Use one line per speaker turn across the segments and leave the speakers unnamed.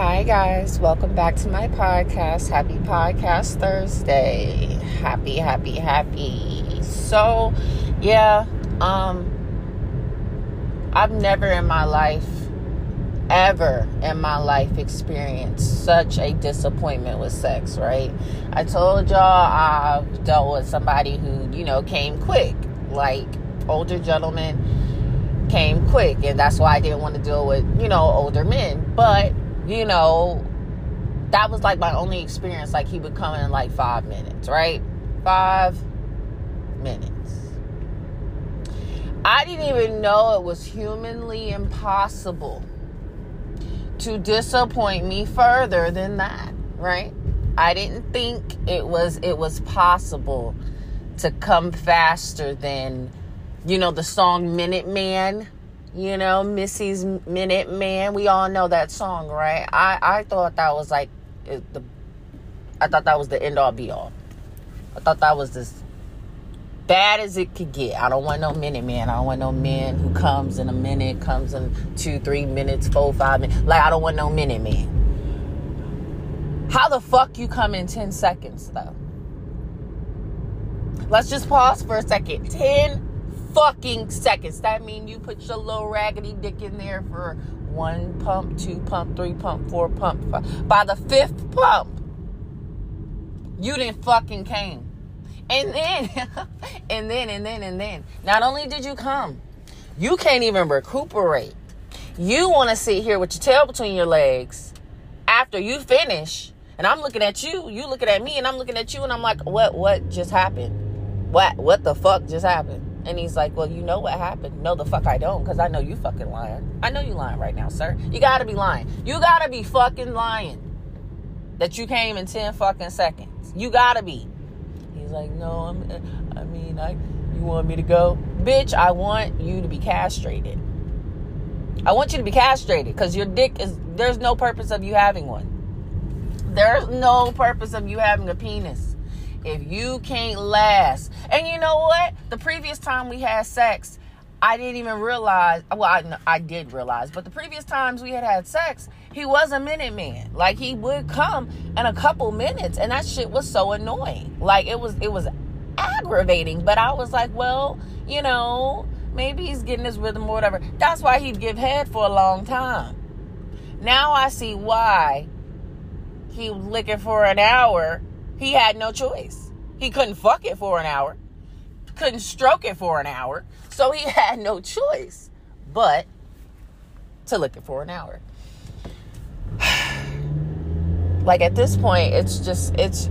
Hi, guys. Welcome back to my podcast. Happy Podcast Thursday. Happy, happy, happy. So, yeah, um, I've never in my life, ever in my life experienced such a disappointment with sex, right? I told y'all I've dealt with somebody who, you know, came quick, like older gentlemen came quick, and that's why I didn't want to deal with, you know, older men. But you know, that was like my only experience. Like he would come in like five minutes, right? Five minutes. I didn't even know it was humanly impossible to disappoint me further than that, right? I didn't think it was it was possible to come faster than you know the song Minute Man you know, Missy's Minute Man. We all know that song, right? I, I thought that was like eh, the I thought that was the end all be all. I thought that was as bad as it could get. I don't want no minute man. I don't want no man who comes in a minute, comes in two, three minutes, four, five minutes. Like I don't want no minute man. How the fuck you come in 10 seconds though? Let's just pause for a second. 10 fucking seconds. That mean you put your little raggedy dick in there for one pump, two pump, three pump, four pump. Five. By the fifth pump, you didn't fucking came. And then, and then, and then, and then. Not only did you come, you can't even recuperate. You want to sit here with your tail between your legs after you finish. And I'm looking at you, you looking at me, and I'm looking at you, and I'm like, what, what just happened? What, what the fuck just happened? And he's like, Well, you know what happened? No, the fuck I don't, because I know you fucking lying. I know you lying right now, sir. You gotta be lying. You gotta be fucking lying that you came in 10 fucking seconds. You gotta be. He's like, No, I'm, uh, I mean, I, you want me to go? Bitch, I want you to be castrated. I want you to be castrated because your dick is, there's no purpose of you having one. There's no purpose of you having a penis if you can't last. And you know what? The previous time we had sex, I didn't even realize. Well, I, I did realize, but the previous times we had had sex, he was a minute man. Like he would come in a couple minutes, and that shit was so annoying. Like it was, it was aggravating. But I was like, well, you know, maybe he's getting his rhythm or whatever. That's why he'd give head for a long time. Now I see why he was licking for an hour he had no choice. He couldn't fuck it for an hour, couldn't stroke it for an hour, so he had no choice but to lick it for an hour. like at this point, it's just it's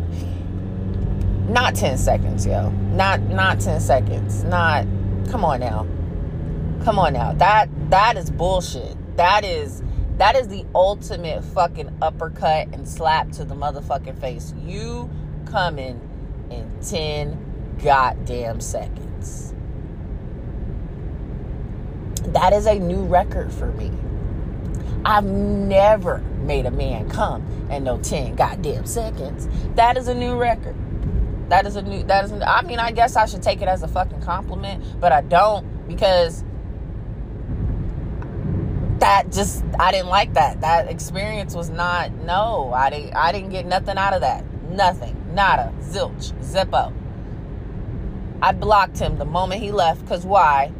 not 10 seconds, yo. Not not 10 seconds. Not come on now. Come on now. That that is bullshit. That is that is the ultimate fucking uppercut and slap to the motherfucking face. You coming in 10 goddamn seconds. That is a new record for me. I've never made a man come in no 10 goddamn seconds. That is a new record. That is a new, that is, I mean, I guess I should take it as a fucking compliment, but I don't because that just I didn't like that. That experience was not no. I didn't I didn't get nothing out of that. Nothing. Nada. Zilch. Zippo. I blocked him the moment he left cuz why?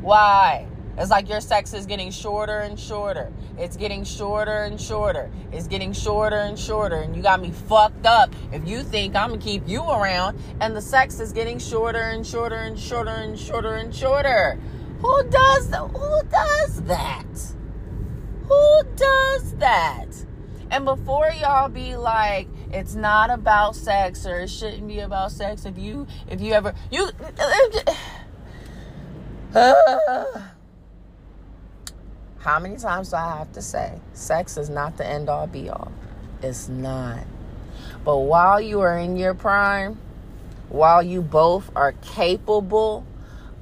Why? It's like your sex is getting shorter and shorter. It's getting shorter and shorter. It's getting shorter and shorter. And you got me fucked up if you think I'm to keep you around and the sex is getting shorter and shorter and shorter and shorter and shorter. Who does? Who does that? Who does that? And before y'all be like, it's not about sex or it shouldn't be about sex, if you if you ever you how many times do I have to say sex is not the end all be all? It's not. But while you are in your prime, while you both are capable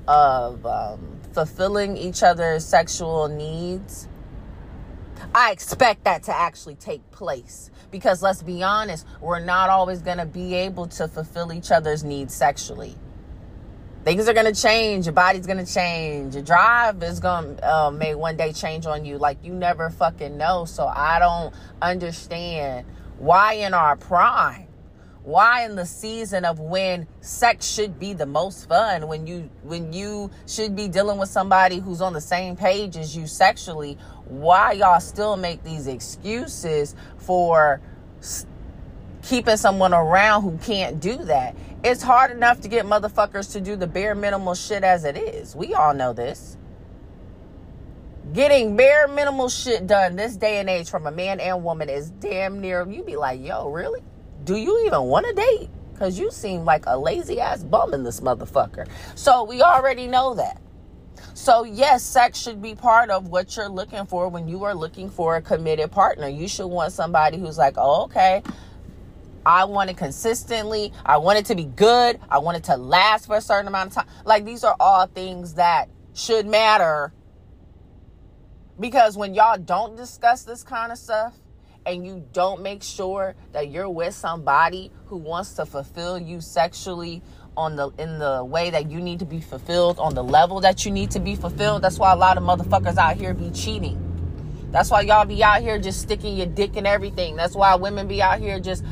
of um, fulfilling each other's sexual needs, I expect that to actually take place. Because let's be honest, we're not always going to be able to fulfill each other's needs sexually. things are gonna change. Your body's gonna change. Your drive is gonna uh, may one day change on you. Like you never fucking know. So I don't understand why in our prime, why in the season of when sex should be the most fun, when you when you should be dealing with somebody who's on the same page as you sexually, why y'all still make these excuses for keeping someone around who can't do that. It's hard enough to get motherfuckers to do the bare minimal shit as it is. We all know this. Getting bare minimal shit done this day and age from a man and woman is damn near, You'd be like, yo, really? Do you even want to date? Because you seem like a lazy ass bum in this motherfucker. So we already know that. So, yes, sex should be part of what you're looking for when you are looking for a committed partner. You should want somebody who's like, oh, okay, I want it consistently. I want it to be good. I want it to last for a certain amount of time. Like these are all things that should matter. Because when y'all don't discuss this kind of stuff and you don't make sure that you're with somebody who wants to fulfill you sexually on the in the way that you need to be fulfilled on the level that you need to be fulfilled, that's why a lot of motherfuckers out here be cheating. That's why y'all be out here just sticking your dick in everything. That's why women be out here just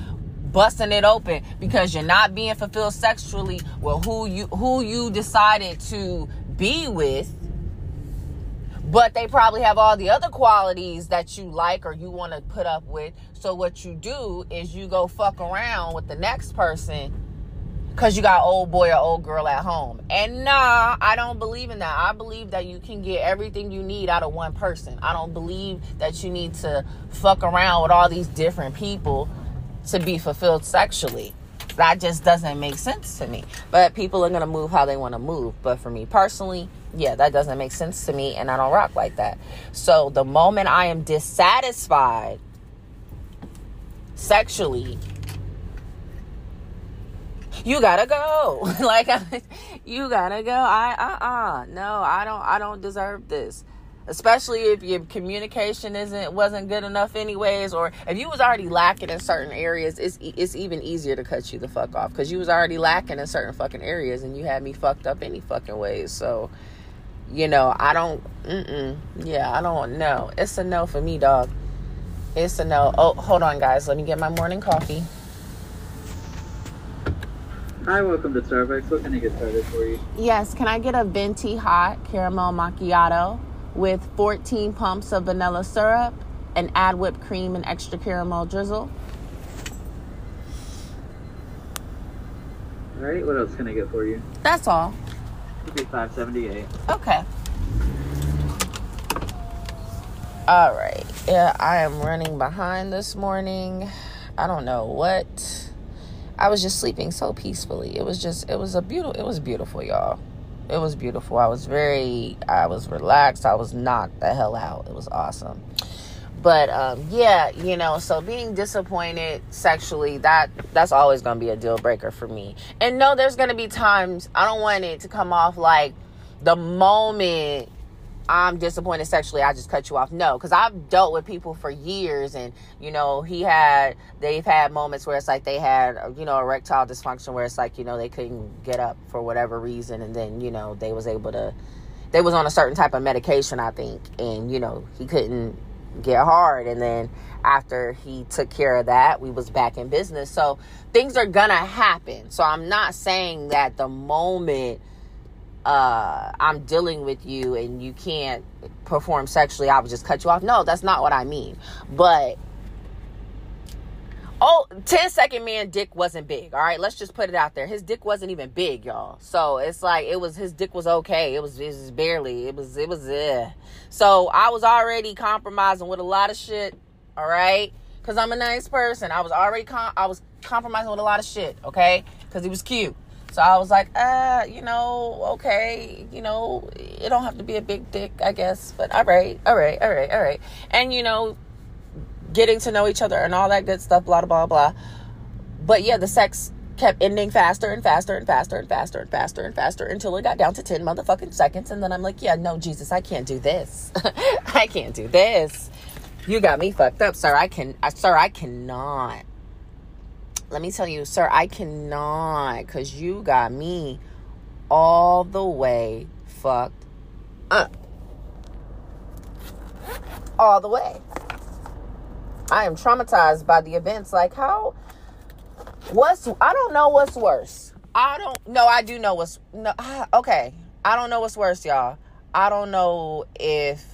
busting it open because you're not being fulfilled sexually with who you who you decided to be with but they probably have all the other qualities that you like or you want to put up with so what you do is you go fuck around with the next person because you got old boy or old girl at home and nah i don't believe in that i believe that you can get everything you need out of one person i don't believe that you need to fuck around with all these different people to be fulfilled sexually. That just doesn't make sense to me. But people are going to move how they want to move. But for me personally, yeah, that doesn't make sense to me and I don't rock like that. So the moment I am dissatisfied sexually, you gotta go. like you gotta go. I uh uh no, I don't I don't deserve this especially if your communication isn't wasn't good enough anyways or if you was already lacking in certain areas it's it's even easier to cut you the fuck off because you was already lacking in certain fucking areas and you had me fucked up any fucking ways so you know i don't mm-mm, yeah i don't know it's a no for me dog it's a no oh hold on guys let me get my morning coffee
Hi, welcome to Starbucks. What can I get started for you?
Yes, can I get a venti hot caramel macchiato? with 14 pumps of vanilla syrup and add whipped cream and extra caramel drizzle.
All right, what else can I get for you?
That's all.
Be 578.
Okay. All right. Yeah, I am running behind this morning. I don't know what. I was just sleeping so peacefully. It was just it was a beautiful it was beautiful, y'all it was beautiful. I was very, I was relaxed. I was knocked the hell out. It was awesome. But um, yeah, you know, so being disappointed sexually, that that's always gonna be a deal breaker for me. And no, there's gonna be times I don't want it to come off like the moment I'm disappointed sexually, I just cut you off. No, because I've dealt with people for years, and you know, he had, they've had moments where it's like they had, you know, erectile dysfunction where it's like, you know, they couldn't get up for whatever reason, and then, you know, they was able to, they was on a certain type of medication, I think, and you know, he couldn't get hard, and then after he took care of that, we was back in business. So things are gonna happen. So I'm not saying that the moment uh, I'm dealing with you and you can't perform sexually, I would just cut you off. No, that's not what I mean. But oh 10 second man dick wasn't big all right? Let's just put it out there. His dick wasn't even big y'all. So it's like it was his dick was okay. It was it was barely it was it was eh. so i was already compromising with a lot of shit all right? Because i'm a nice person. I was already com- i was compromising with a lot of shit okay? Because he was cute. So I was like, uh, you know, okay, you know, it don't have to be a big dick, I guess. But all right, all right, all right, all right. And you know, getting to know each other and all that good stuff, blah blah blah. But yeah, the sex kept ending faster and faster and faster and faster and faster and faster until it got down to 10 motherfucking seconds. And then I'm like, yeah, no, Jesus, I can't do this. I can't do this. You got me fucked up, sir. I can, I, sir, I cannot – let me tell you, sir, I cannot because you got me all the way fucked up. All the way. I am traumatized by the events. Like, how? What's. I don't know what's worse. I don't. No, I do know what's. No, okay. I don't know what's worse, y'all. I don't know if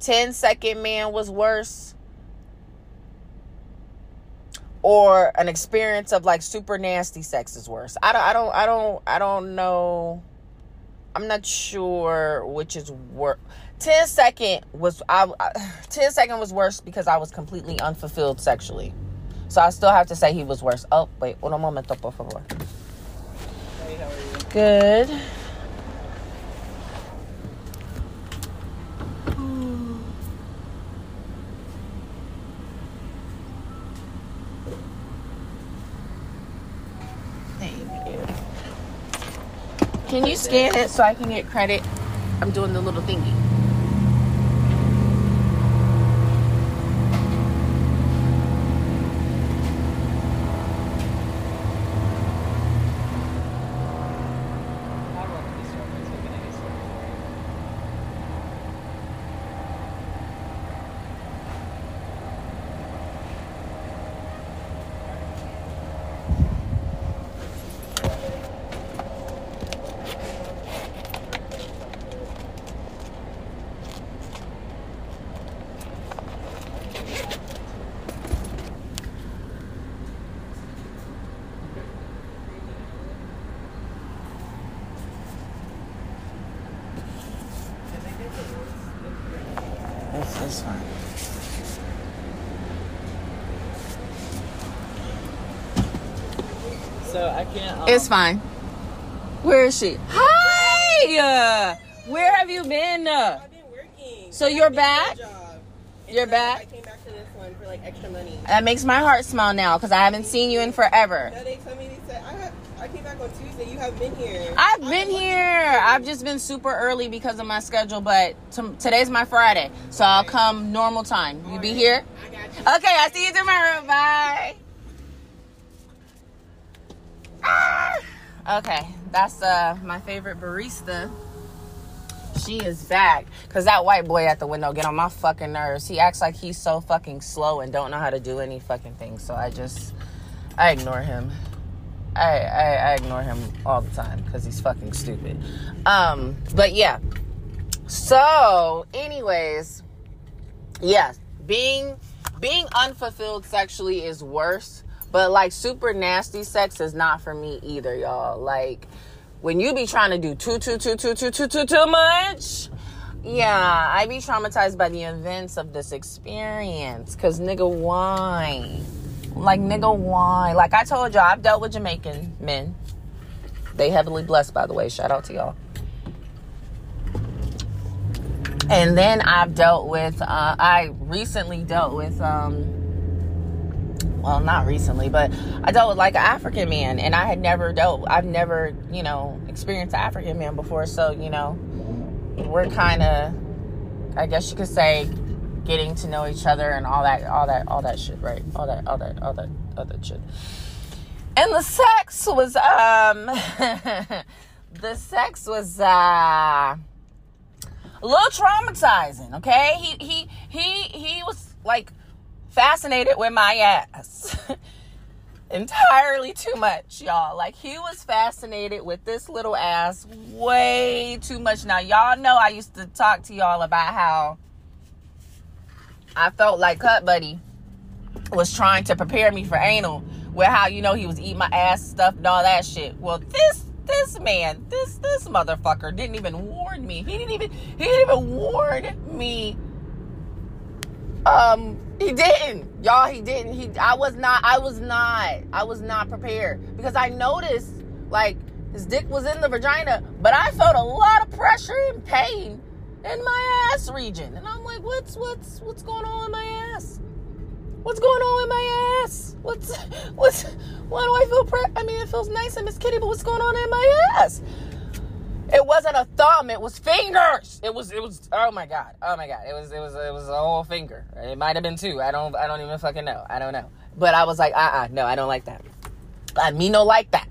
10 second man was worse or an experience of like super nasty sex is worse. I don't I don't I don't I don't know. I'm not sure which is worse. 10 second was I, I 10 second was worse because I was completely unfulfilled sexually. So I still have to say he was worse. Oh, wait, un momento, por favor.
Hey, how are you?
Good. Can you scan it so I can get credit? I'm doing the little thingy.
Hi, welcome to Starbucks. What can I get started for you?
This is fine.
So I can't. Um,
It's fine. Where is she? Hi! Where have you been?
I've been working.
So you're
I've been at
back?
my job. And
You're back?
I came back to this one for like extra money.
that makes my heart smile now because I haven't seen you in forever.
They tell me they said I have. I came back on Tuesday. You have been here.
I've been here. I've just been super early because of my schedule, but t- today's my Friday, so I'll come normal time. You be here?
I got you.
Okay, I'll see you tomorrow. Bye. Okay, that's uh my favorite barista. She is back because that white boy at the window get on my fucking nerves. He acts like he's so fucking slow and don't know how to do any fucking thing. So I just I ignore him. I I, I ignore him all the time because he's fucking stupid. Um, but yeah. So, anyways, yes, being being unfulfilled sexually is worse, but like super nasty sex is not for me either, y'all. Like when you be trying to do too too too too too too too too much. Yeah, I be traumatized by the events of this experience. Cause nigga, why? Like nigga, why? Like I told y'all, I've dealt with Jamaican men. They heavily blessed, by the way. Shout out to y'all. And then I've dealt with, uh, I recently dealt with, um, well, not recently, but I dealt with like an African man, and I had never dealt, I've never, you know, experienced an African man before. So, you know, we're kind of, I guess you could say, getting to know each other and all that, all that, all that shit, right? All that, all that, all that, all that shit. And the sex was, um, the sex was, uh, a little traumatizing okay he he he he was like fascinated with my ass entirely too much y'all like he was fascinated with this little ass way too much now y'all know i used to talk to y'all about how i felt like cut buddy was trying to prepare me for anal with how you know he was eating my ass stuff and all that shit well this this man, this this motherfucker didn't even warn me. He didn't even he didn't even warn me. Um, he didn't. Y'all, he didn't. He I was not I was not I was not prepared because I noticed like his dick was in the vagina, but I felt a lot of pressure and pain in my ass region. And I'm like, what's what's what's going on in my ass? What's going on in my ass? What's what's why do I feel pre- I mean it feels nice and Miss Kitty, but what's going on in my ass? It wasn't a thumb, it was fingers. It was it was oh my god. Oh my god. It was it was it was a whole finger. It might have been two. I don't I don't even fucking know. I don't know. But I was like, uh-uh, no, I don't like that. I me no like that.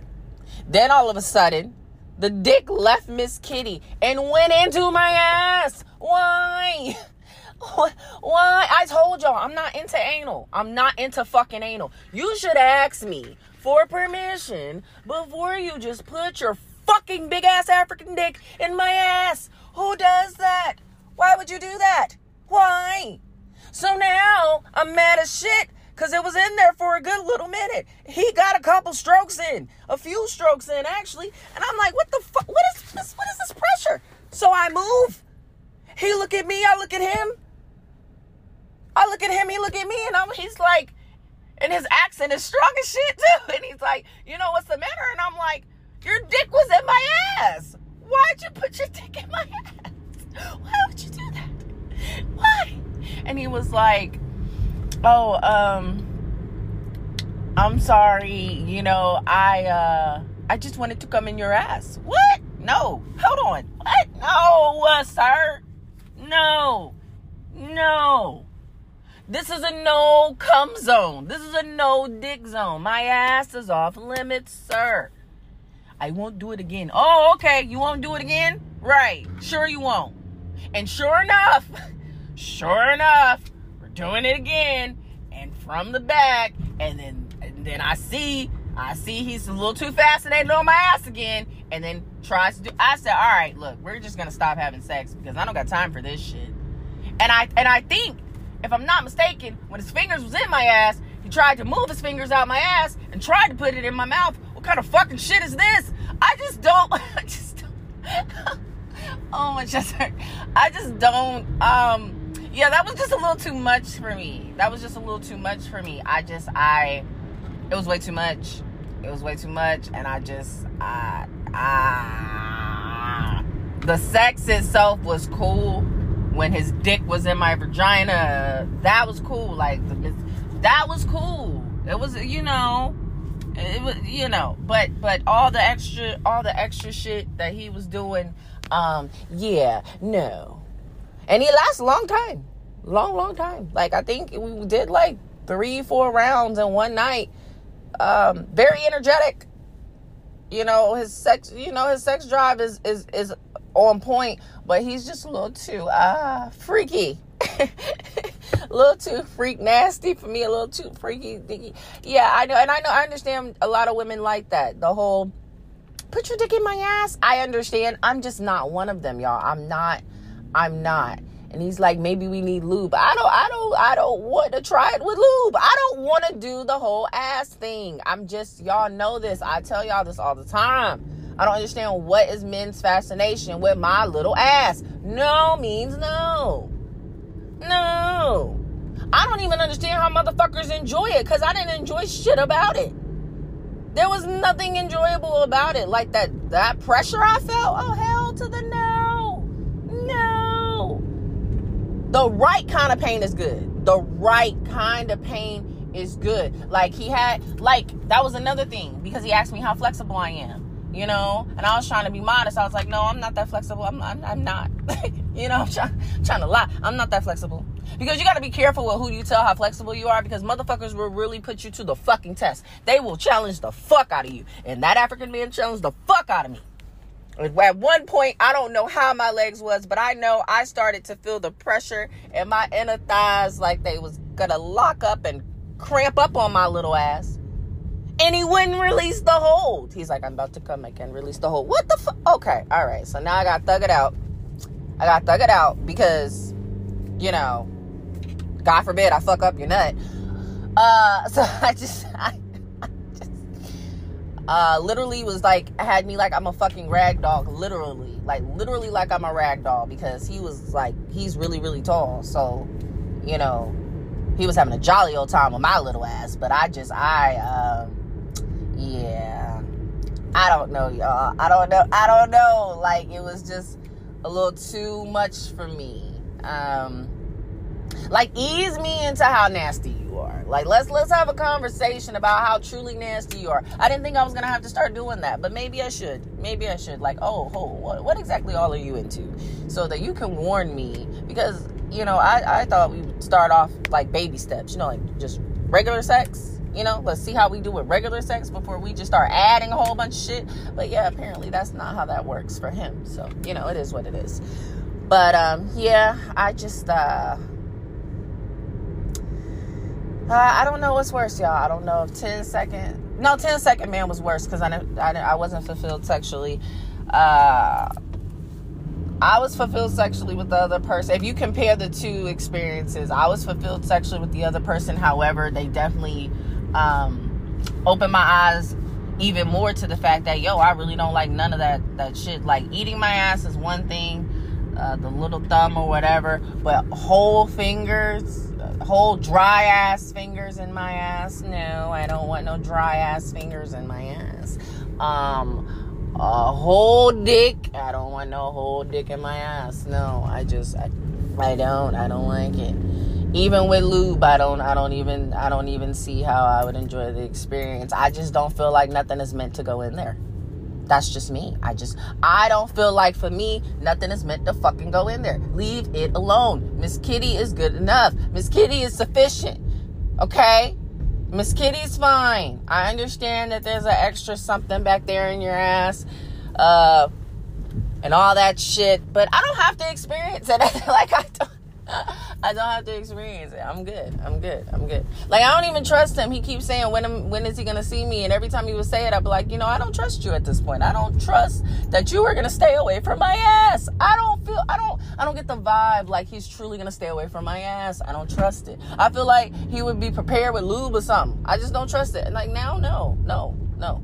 Then all of a sudden, The dick left Miss Kitty and went into my ass. Why? Why? I told y'all I'm not into anal. I'm not into fucking anal. You should ask me for permission before you just put your fucking big ass African dick in my ass. Who does that? Why would you do that? Why? So now I'm mad as shit because it was in there for a good little minute. He got a couple strokes in, a few strokes in actually, and I'm like, what the fuck? What is this? What is this pressure? So I move. He look at me. I look at him. I look at him. He look at me, and I'm. He's like, and his accent is strong as shit too. And he's like, you know what's the matter? And I'm like, your dick was in my ass. Why'd you put your dick in my ass? Why would you do that? Why? And he was like, oh, um, I'm sorry, you know, I uh I just wanted to come in your ass. What? No. Hold on. What? No, uh, sir. No. No. This is a no come zone. This is a no dick zone. My ass is off limits, sir. I won't do it again. Oh, okay. You won't do it again? Right. Sure you won't. And sure enough, sure enough, we're doing it again. And from the back, and then and then I see, I see he's a little too fascinated on my ass again, and then tries to do. I said, all right, look, we're just gonna stop having sex because I don't got time for this shit. And I and I think, if I'm not mistaken, when his fingers was in my ass, he tried to move his fingers out my ass and tried to put it in my mouth. What kind of fucking shit is this? I just don't. I just don't. oh my chest hurt. I just don't. Um yeah, that was just a little too much for me. That was just a little too much for me. I just, I, it was way too much. It was way too much, and I just, I, I, the sex itself was cool when his dick was in my vagina. That was cool. Like, that was cool. It was, you know, it was, you know, but, but all the extra, all the extra shit that he was doing, um, yeah, no. And he lasts a long time long long time. Like i think we did like three four rounds in one night. Um very energetic. You know his sex you know his sex drive is is is on point but he's just a little too uh freaky a little too freak nasty for me a little too freaky yeah i know and i know i understand a lot of women like that the whole put your dick in my ass i understand i'm just not one of them y'all i'm not I'm not. And he's like, maybe we need lube. I don't, I don't, I don't want to try it with lube. I don't want to do the whole ass thing. I'm just, y'all know this. I tell y'all this all the time. I don't understand what is men's fascination with my little ass. No means no. No. I don't even understand how motherfuckers enjoy it because I didn't enjoy shit about it. There was nothing enjoyable about it. Like that that pressure I felt. Oh hell to the no. No. The right kind of pain is good. The right kind of pain is good. Like he had, like that was another thing because he asked me how flexible I am, you know, and I was trying to be modest. I was like, no, I'm not that flexible. I'm, I'm, I'm not. you know, I'm trying, trying to lie. I'm not that flexible because you got to be careful with who you tell how flexible you are because motherfuckers will really put you to the fucking test. They will challenge the fuck out of you, and that African man challenged the fuck out of me. At one point, I don't know how my legs was, but I know I started to feel the pressure in my inner thighs like they was gonna lock up and cramp up on my little ass. And he wouldn't release the hold. He's like, I'm about to come. I can release the hold. What the fuck? Okay, all right. So now I got thug it out. I got thug it out because, you know, God forbid I fuck up your nut. Uh, so I just, I, I just, uh literally was like had me like I'm a fucking rag dog literally like literally like I'm a rag doll because he was like he's really really tall so you know he was having a jolly old time with my little ass but I just I um yeah I don't know y'all I don't know I don't know like it was just a little too much for me um like ease me into how nasty you are. Like let's let's have a conversation about how truly nasty you are. I didn't think I was gonna have to start doing that, but maybe I should. Maybe I should. Like, oh, oh what, what exactly all are you into? So that you can warn me because you know I I thought we would start off like baby steps. You know, like just regular sex, You know, let's see how we do with regular sex before we just start adding a whole bunch of shit. But yeah, apparently that's not how that works for him. So, you know, it is what it is. But um, yeah, I just uh, uh, I don't know what's worse, y'all. I don't know if 10 second, no, 10 second man was worse because I, I, I wasn't fulfilled sexually. Uh, I was fulfilled sexually with the other person. If you compare the two experiences, I was fulfilled sexually with the other person. However, they definitely um, opened my eyes even more to the fact that yo, I really don't like none of that that shit. Like eating my ass is one thing, uh, the little thumb or whatever, but whole fingers, whole dry ass fingers in my ass. No, I don't want no dry ass fingers in my ass. Um, a whole dick. I don't want no whole dick in my ass. No, I just, I, I don't. I don't like it. Even with lube, I don't. I don't even. I don't even see how I would enjoy the experience. I just don't feel like nothing is meant to go in there. That's just me. I just, I don't feel like for me, nothing is meant to fucking go in there. Leave it alone. Miss Kitty is good enough. Miss Kitty is sufficient. Okay? Miss Kitty's fine. I understand that there's an extra something back there in your ass, uh, and all that shit, but I don't have to experience it. like I don't. I don't have to experience it. I'm good. I'm good. I'm good. Like I don't even trust him. He keeps saying when am, when is he gonna see me? And every time he would say it, I'd be like, you know, I don't trust you at this point. I don't trust that you are gonna stay away from my ass. I don't feel. I don't. I don't get the vibe like he's truly gonna stay away from my ass. I don't trust it. I feel like he would be prepared with lube or something. I just don't trust it. And like now, no, no, no,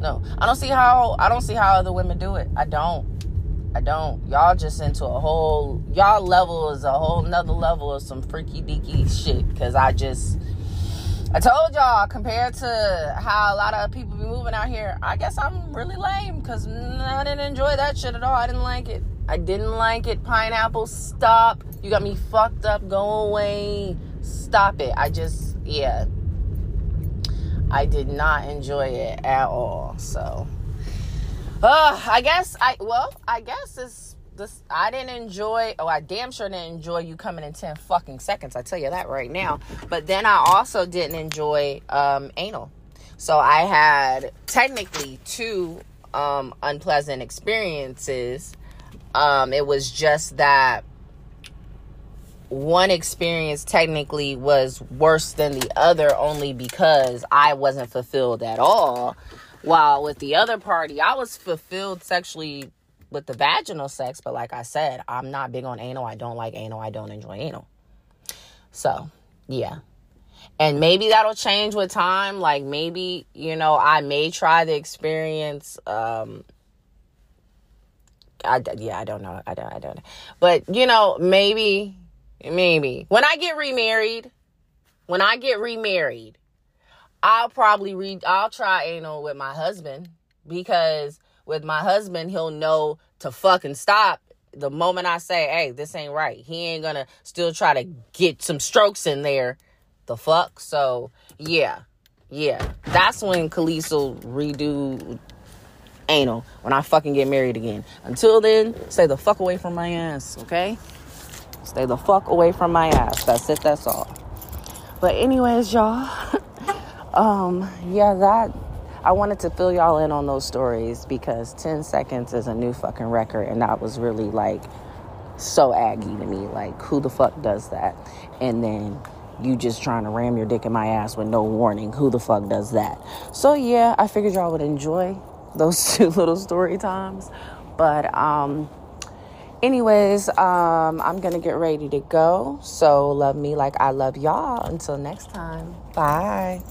no. I don't see how. I don't see how other women do it. I don't. I don't. Y'all just into a whole y'all level is a whole nother level of some freaky deaky shit. Cause I just I told y'all compared to how a lot of people be moving out here, I guess I'm really lame because I didn't enjoy that shit at all. I didn't like it. I didn't like it. Pineapple, stop. You got me fucked up. Go away. Stop it. I just yeah. I did not enjoy it at all. So uh, I guess I well, I guess it's this. I didn't enjoy. Oh, I damn sure didn't enjoy you coming in ten fucking seconds. I tell you that right now. But then I also didn't enjoy um, anal. So I had technically two um, unpleasant experiences. Um, it was just that one experience technically was worse than the other only because I wasn't fulfilled at all while with the other party, I was fulfilled sexually with the vaginal sex, but like I said, I'm not big on anal. I don't like anal. I don't enjoy anal. So, yeah. And maybe that'll change with time. Like maybe, you know, I may try the experience um I yeah, I don't know. I don't I don't know. But, you know, maybe maybe when I get remarried, when I get remarried, I'll probably read, I'll try anal with my husband because with my husband, he'll know to fucking stop the moment I say, hey, this ain't right. He ain't gonna still try to get some strokes in there. The fuck? So, yeah. Yeah. That's when Kalise will redo anal when I fucking get married again. Until then, stay the fuck away from my ass, okay? Stay the fuck away from my ass. That's it, that's all. But, anyways, y'all. um, yeah, that I wanted to fill y'all in on those stories because 10 seconds is a new fucking record, and that was really like so aggy to me. Like, who the fuck does that? And then you just trying to ram your dick in my ass with no warning. Who the fuck does that? So, yeah, I figured y'all would enjoy those two little story times. But, um, anyways, um, I'm gonna get ready to go. So, love me like I love y'all. Until next time, bye.